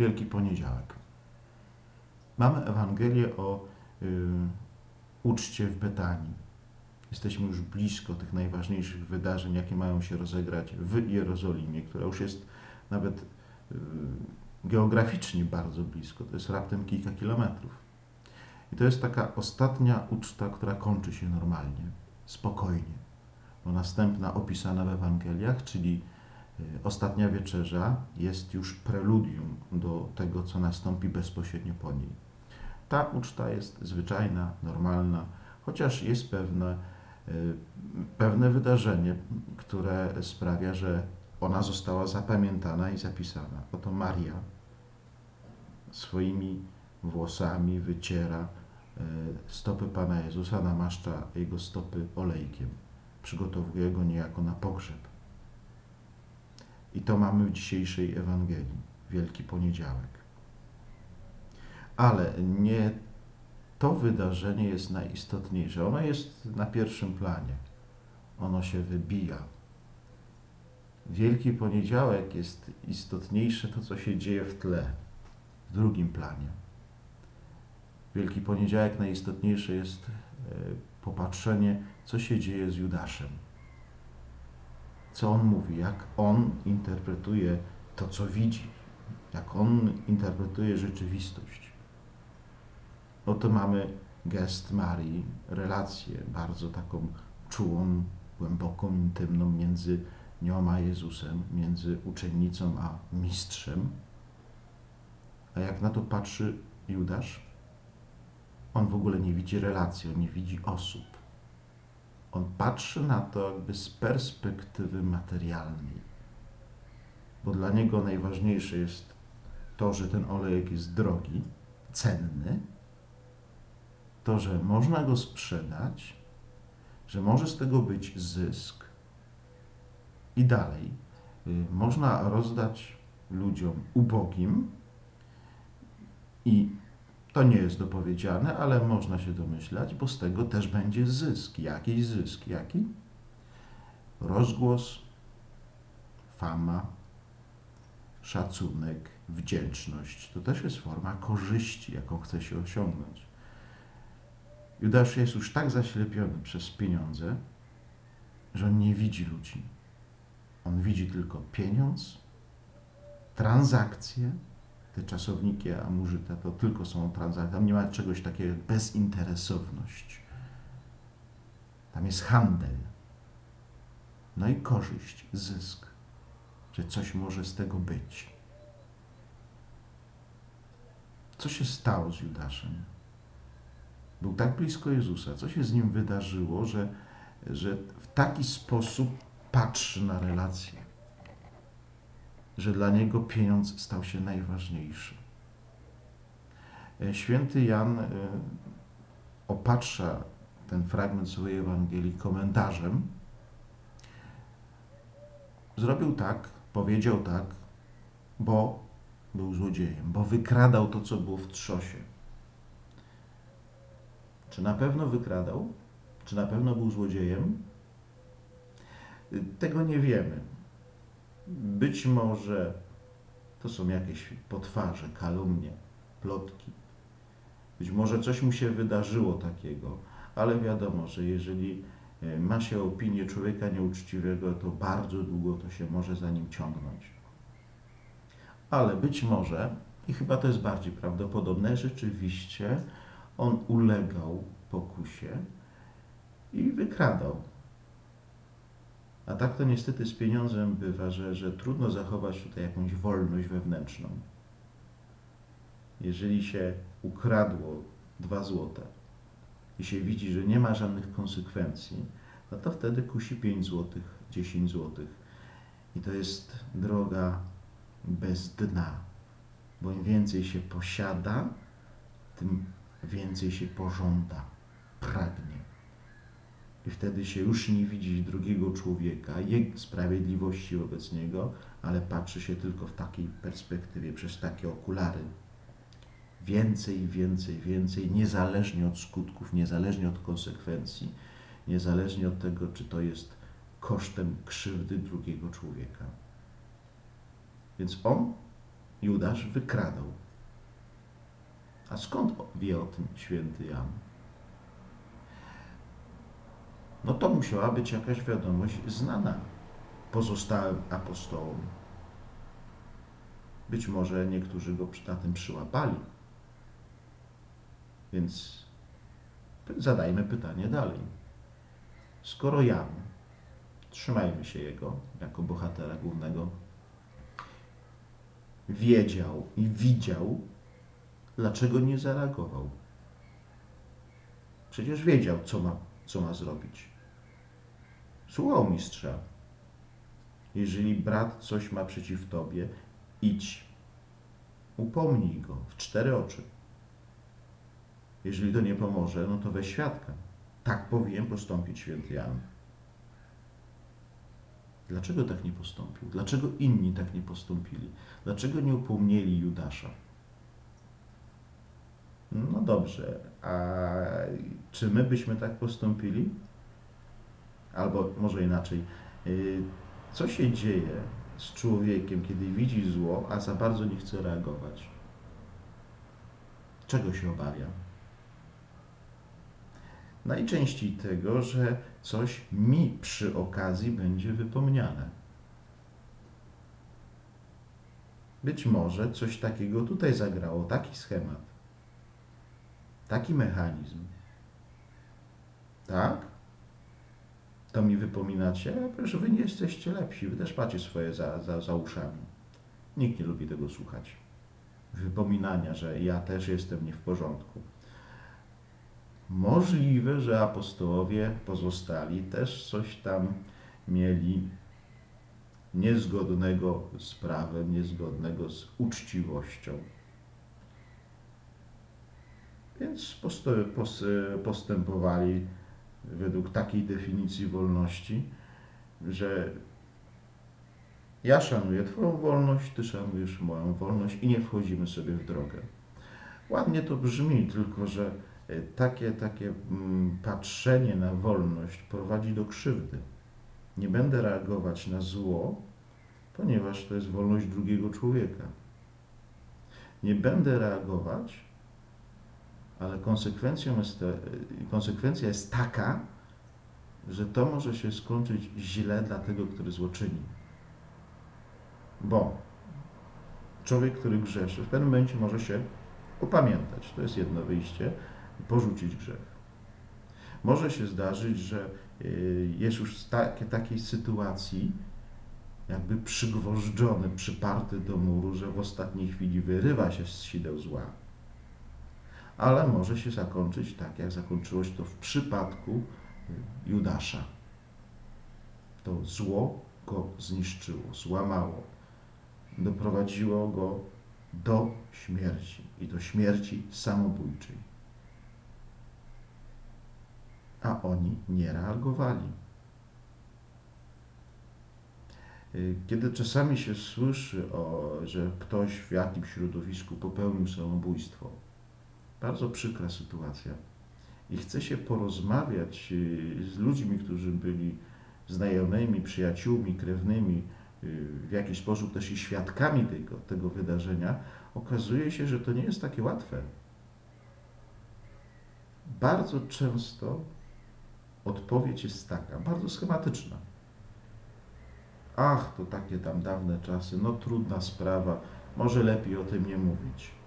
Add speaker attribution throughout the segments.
Speaker 1: Wielki Poniedziałek. Mamy Ewangelię o y, uczcie w Betanii. Jesteśmy już blisko tych najważniejszych wydarzeń, jakie mają się rozegrać w Jerozolimie, która już jest nawet y, geograficznie bardzo blisko. To jest raptem kilka kilometrów. I to jest taka ostatnia uczta, która kończy się normalnie, spokojnie. Bo następna opisana w Ewangeliach, czyli ostatnia wieczerza, jest już preludium do tego, co nastąpi bezpośrednio po niej. Ta uczta jest zwyczajna, normalna, chociaż jest pewne, y, pewne wydarzenie, które sprawia, że ona została zapamiętana i zapisana. Oto Maria swoimi włosami wyciera y, stopy Pana Jezusa, namaszcza Jego stopy olejkiem. Przygotowuje go niejako na pogrzeb. I to mamy w dzisiejszej Ewangelii, Wielki Poniedziałek. Ale nie to wydarzenie jest najistotniejsze. Ono jest na pierwszym planie. Ono się wybija. Wielki Poniedziałek jest istotniejsze to, co się dzieje w tle, w drugim planie. Wielki Poniedziałek najistotniejsze jest e, popatrzenie, co się dzieje z Judaszem. Co on mówi, jak on interpretuje to, co widzi, jak on interpretuje rzeczywistość. Oto mamy gest Marii, relację bardzo taką czułą, głęboką, intymną między nią a Jezusem, między uczennicą a mistrzem. A jak na to patrzy Judasz, on w ogóle nie widzi relacji, on nie widzi osób. On patrzy na to jakby z perspektywy materialnej. Bo dla niego najważniejsze jest to, że ten olejek jest drogi, cenny, to, że można go sprzedać, że może z tego być zysk i dalej y, można rozdać ludziom ubogim i to nie jest dopowiedziane, ale można się domyślać, bo z tego też będzie zysk. Jakiś zysk? Jaki? Rozgłos, fama, szacunek, wdzięczność. To też jest forma korzyści, jaką chce się osiągnąć. Judasz jest już tak zaślepiony przez pieniądze, że on nie widzi ludzi. On widzi tylko pieniądz, transakcje, te czasowniki Amurzyta to tylko są transakcje. Tam nie ma czegoś takiego jak bezinteresowność. Tam jest handel. No i korzyść, zysk, że coś może z tego być. Co się stało z Judaszem? Był tak blisko Jezusa. Co się z nim wydarzyło, że, że w taki sposób patrzy na relacje? Że dla niego pieniądz stał się najważniejszy. E, święty Jan e, opatrza ten fragment swojej Ewangelii komentarzem. Zrobił tak, powiedział tak, bo był złodziejem, bo wykradał to, co było w trzosie. Czy na pewno wykradał? Czy na pewno był złodziejem? E, tego nie wiemy. Być może to są jakieś potwarze, kalumnie, plotki. Być może coś mu się wydarzyło takiego, ale wiadomo, że jeżeli e, ma się opinię człowieka nieuczciwego, to bardzo długo to się może za nim ciągnąć. Ale być może, i chyba to jest bardziej prawdopodobne, rzeczywiście on ulegał pokusie i wykradał a tak to niestety z pieniądzem bywa, że, że trudno zachować tutaj jakąś wolność wewnętrzną. Jeżeli się ukradło dwa złote i się widzi, że nie ma żadnych konsekwencji, no to wtedy kusi 5 złotych, 10 złotych. I to jest droga bez dna, bo im więcej się posiada, tym więcej się pożąda, pragnie. I wtedy się już nie widzi drugiego człowieka, jego sprawiedliwości wobec niego, ale patrzy się tylko w takiej perspektywie, przez takie okulary. Więcej, więcej, więcej, niezależnie od skutków, niezależnie od konsekwencji, niezależnie od tego, czy to jest kosztem krzywdy drugiego człowieka. Więc on Judasz wykradał. A skąd wie o tym święty Jan? No to musiała być jakaś wiadomość znana pozostałym apostołom. Być może niektórzy go na tym przyłapali. Więc zadajmy pytanie dalej. Skoro Jan, trzymajmy się jego jako bohatera głównego, wiedział i widział, dlaczego nie zareagował? Przecież wiedział, co ma, co ma zrobić. Słuchał mistrza. Jeżeli brat coś ma przeciw tobie, idź, upomnij go w cztery oczy. Jeżeli to nie pomoże, no to weź świadka. Tak powinien postąpić święty Jan. Dlaczego tak nie postąpił? Dlaczego inni tak nie postąpili? Dlaczego nie upomnieli Judasza? No dobrze, a czy my byśmy tak postąpili? Albo może inaczej, y, co się dzieje z człowiekiem, kiedy widzi zło, a za bardzo nie chce reagować? Czego się obawia? Najczęściej tego, że coś mi przy okazji będzie wypomniane. Być może coś takiego tutaj zagrało, taki schemat, taki mechanizm. Tak? To mi wypominacie, że wy nie jesteście lepsi, wy też macie swoje za, za, za uszami. Nikt nie lubi tego słuchać. Wypominania, że ja też jestem nie w porządku. Możliwe, że apostołowie pozostali też coś tam mieli niezgodnego z prawem, niezgodnego z uczciwością. Więc postępowali według takiej definicji wolności, że ja szanuję Twoją wolność, Ty szanujesz moją wolność i nie wchodzimy sobie w drogę. Ładnie to brzmi, tylko że e, takie, takie mm, patrzenie na wolność prowadzi do krzywdy. Nie będę reagować na zło, ponieważ to jest wolność drugiego człowieka. Nie będę reagować, ale konsekwencją jest, konsekwencja jest taka, że to może się skończyć źle dla tego, który złoczyni. Bo człowiek, który grzeszy, w pewnym momencie może się upamiętać. To jest jedno wyjście, porzucić grzech. Może się zdarzyć, że y, jest już w takiej sytuacji, jakby przygwożdżony, przyparty do muru, że w ostatniej chwili wyrywa się z sideł zła ale może się zakończyć tak, jak zakończyło się to w przypadku Judasza. To zło go zniszczyło, złamało, doprowadziło go do śmierci i do śmierci samobójczej. A oni nie reagowali. Kiedy czasami się słyszy, o, że ktoś w jakimś środowisku popełnił samobójstwo, bardzo przykra sytuacja. I chce się porozmawiać y, z ludźmi, którzy byli znajomymi, przyjaciółmi, krewnymi, y, w jakiś sposób też i świadkami tego, tego wydarzenia, okazuje się, że to nie jest takie łatwe. Bardzo często odpowiedź jest taka, bardzo schematyczna. Ach, to takie tam dawne czasy, no trudna sprawa, może lepiej o tym nie mówić.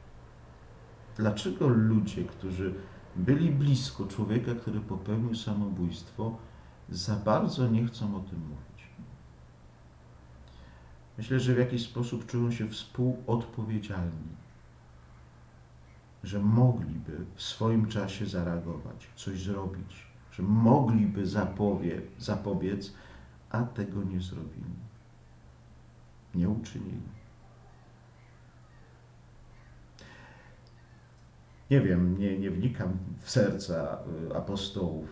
Speaker 1: Dlaczego ludzie, którzy byli blisko człowieka, który popełnił samobójstwo, za bardzo nie chcą o tym mówić? Myślę, że w jakiś sposób czują się współodpowiedzialni, że mogliby w swoim czasie zareagować, coś zrobić, że mogliby zapowie, zapobiec, a tego nie zrobili. Nie uczynili. Nie wiem, nie, nie wnikam w serca y, apostołów,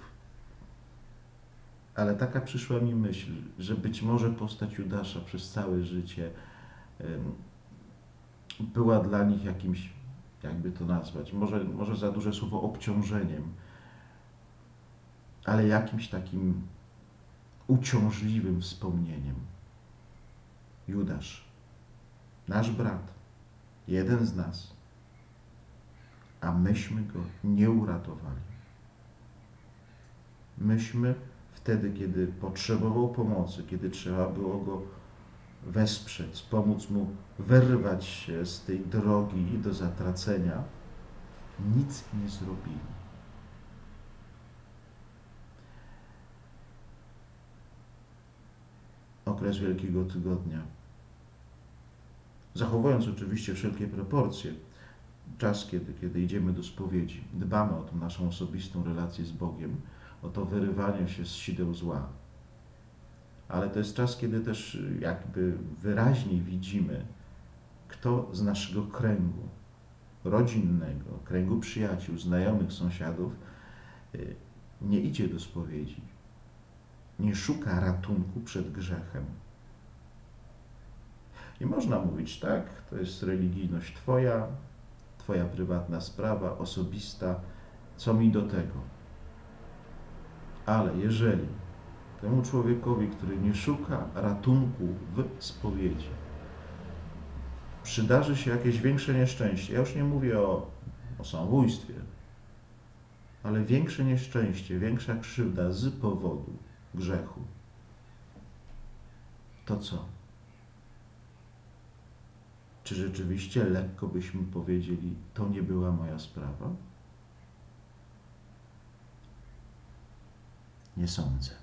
Speaker 1: ale taka przyszła mi myśl, że być może postać Judasza przez całe życie była dla nich jakimś, jakby to nazwać, może, może za duże słowo obciążeniem, ale jakimś takim uciążliwym wspomnieniem. Judasz, nasz brat, jeden z nas, a myśmy go nie uratowali. Myśmy wtedy, kiedy potrzebował pomocy, kiedy trzeba było go wesprzeć, pomóc mu wyrwać się z tej drogi do zatracenia, nic nie zrobili. Okres Wielkiego Tygodnia. Zachowując oczywiście wszelkie proporcje, czas, kiedy, kiedy idziemy do spowiedzi, dbamy o tą naszą osobistą relację z Bogiem, o to wyrywanie się z sideł zła. Ale to jest czas, kiedy też jakby wyraźniej widzimy, kto z naszego kręgu rodzinnego, kręgu przyjaciół, znajomych, sąsiadów y, nie idzie do spowiedzi, nie szuka ratunku przed grzechem. I można mówić, tak, to jest religijność Twoja, Twoja prywatna sprawa, osobista, co mi do tego. Ale jeżeli temu człowiekowi, który nie szuka ratunku w spowiedzi, przydarzy się jakieś większe nieszczęście, ja już nie mówię o, o samobójstwie, ale większe nieszczęście, większa krzywda z powodu grzechu, to co? Czy rzeczywiście lekko byśmy powiedzieli, to nie była moja sprawa? Nie sądzę.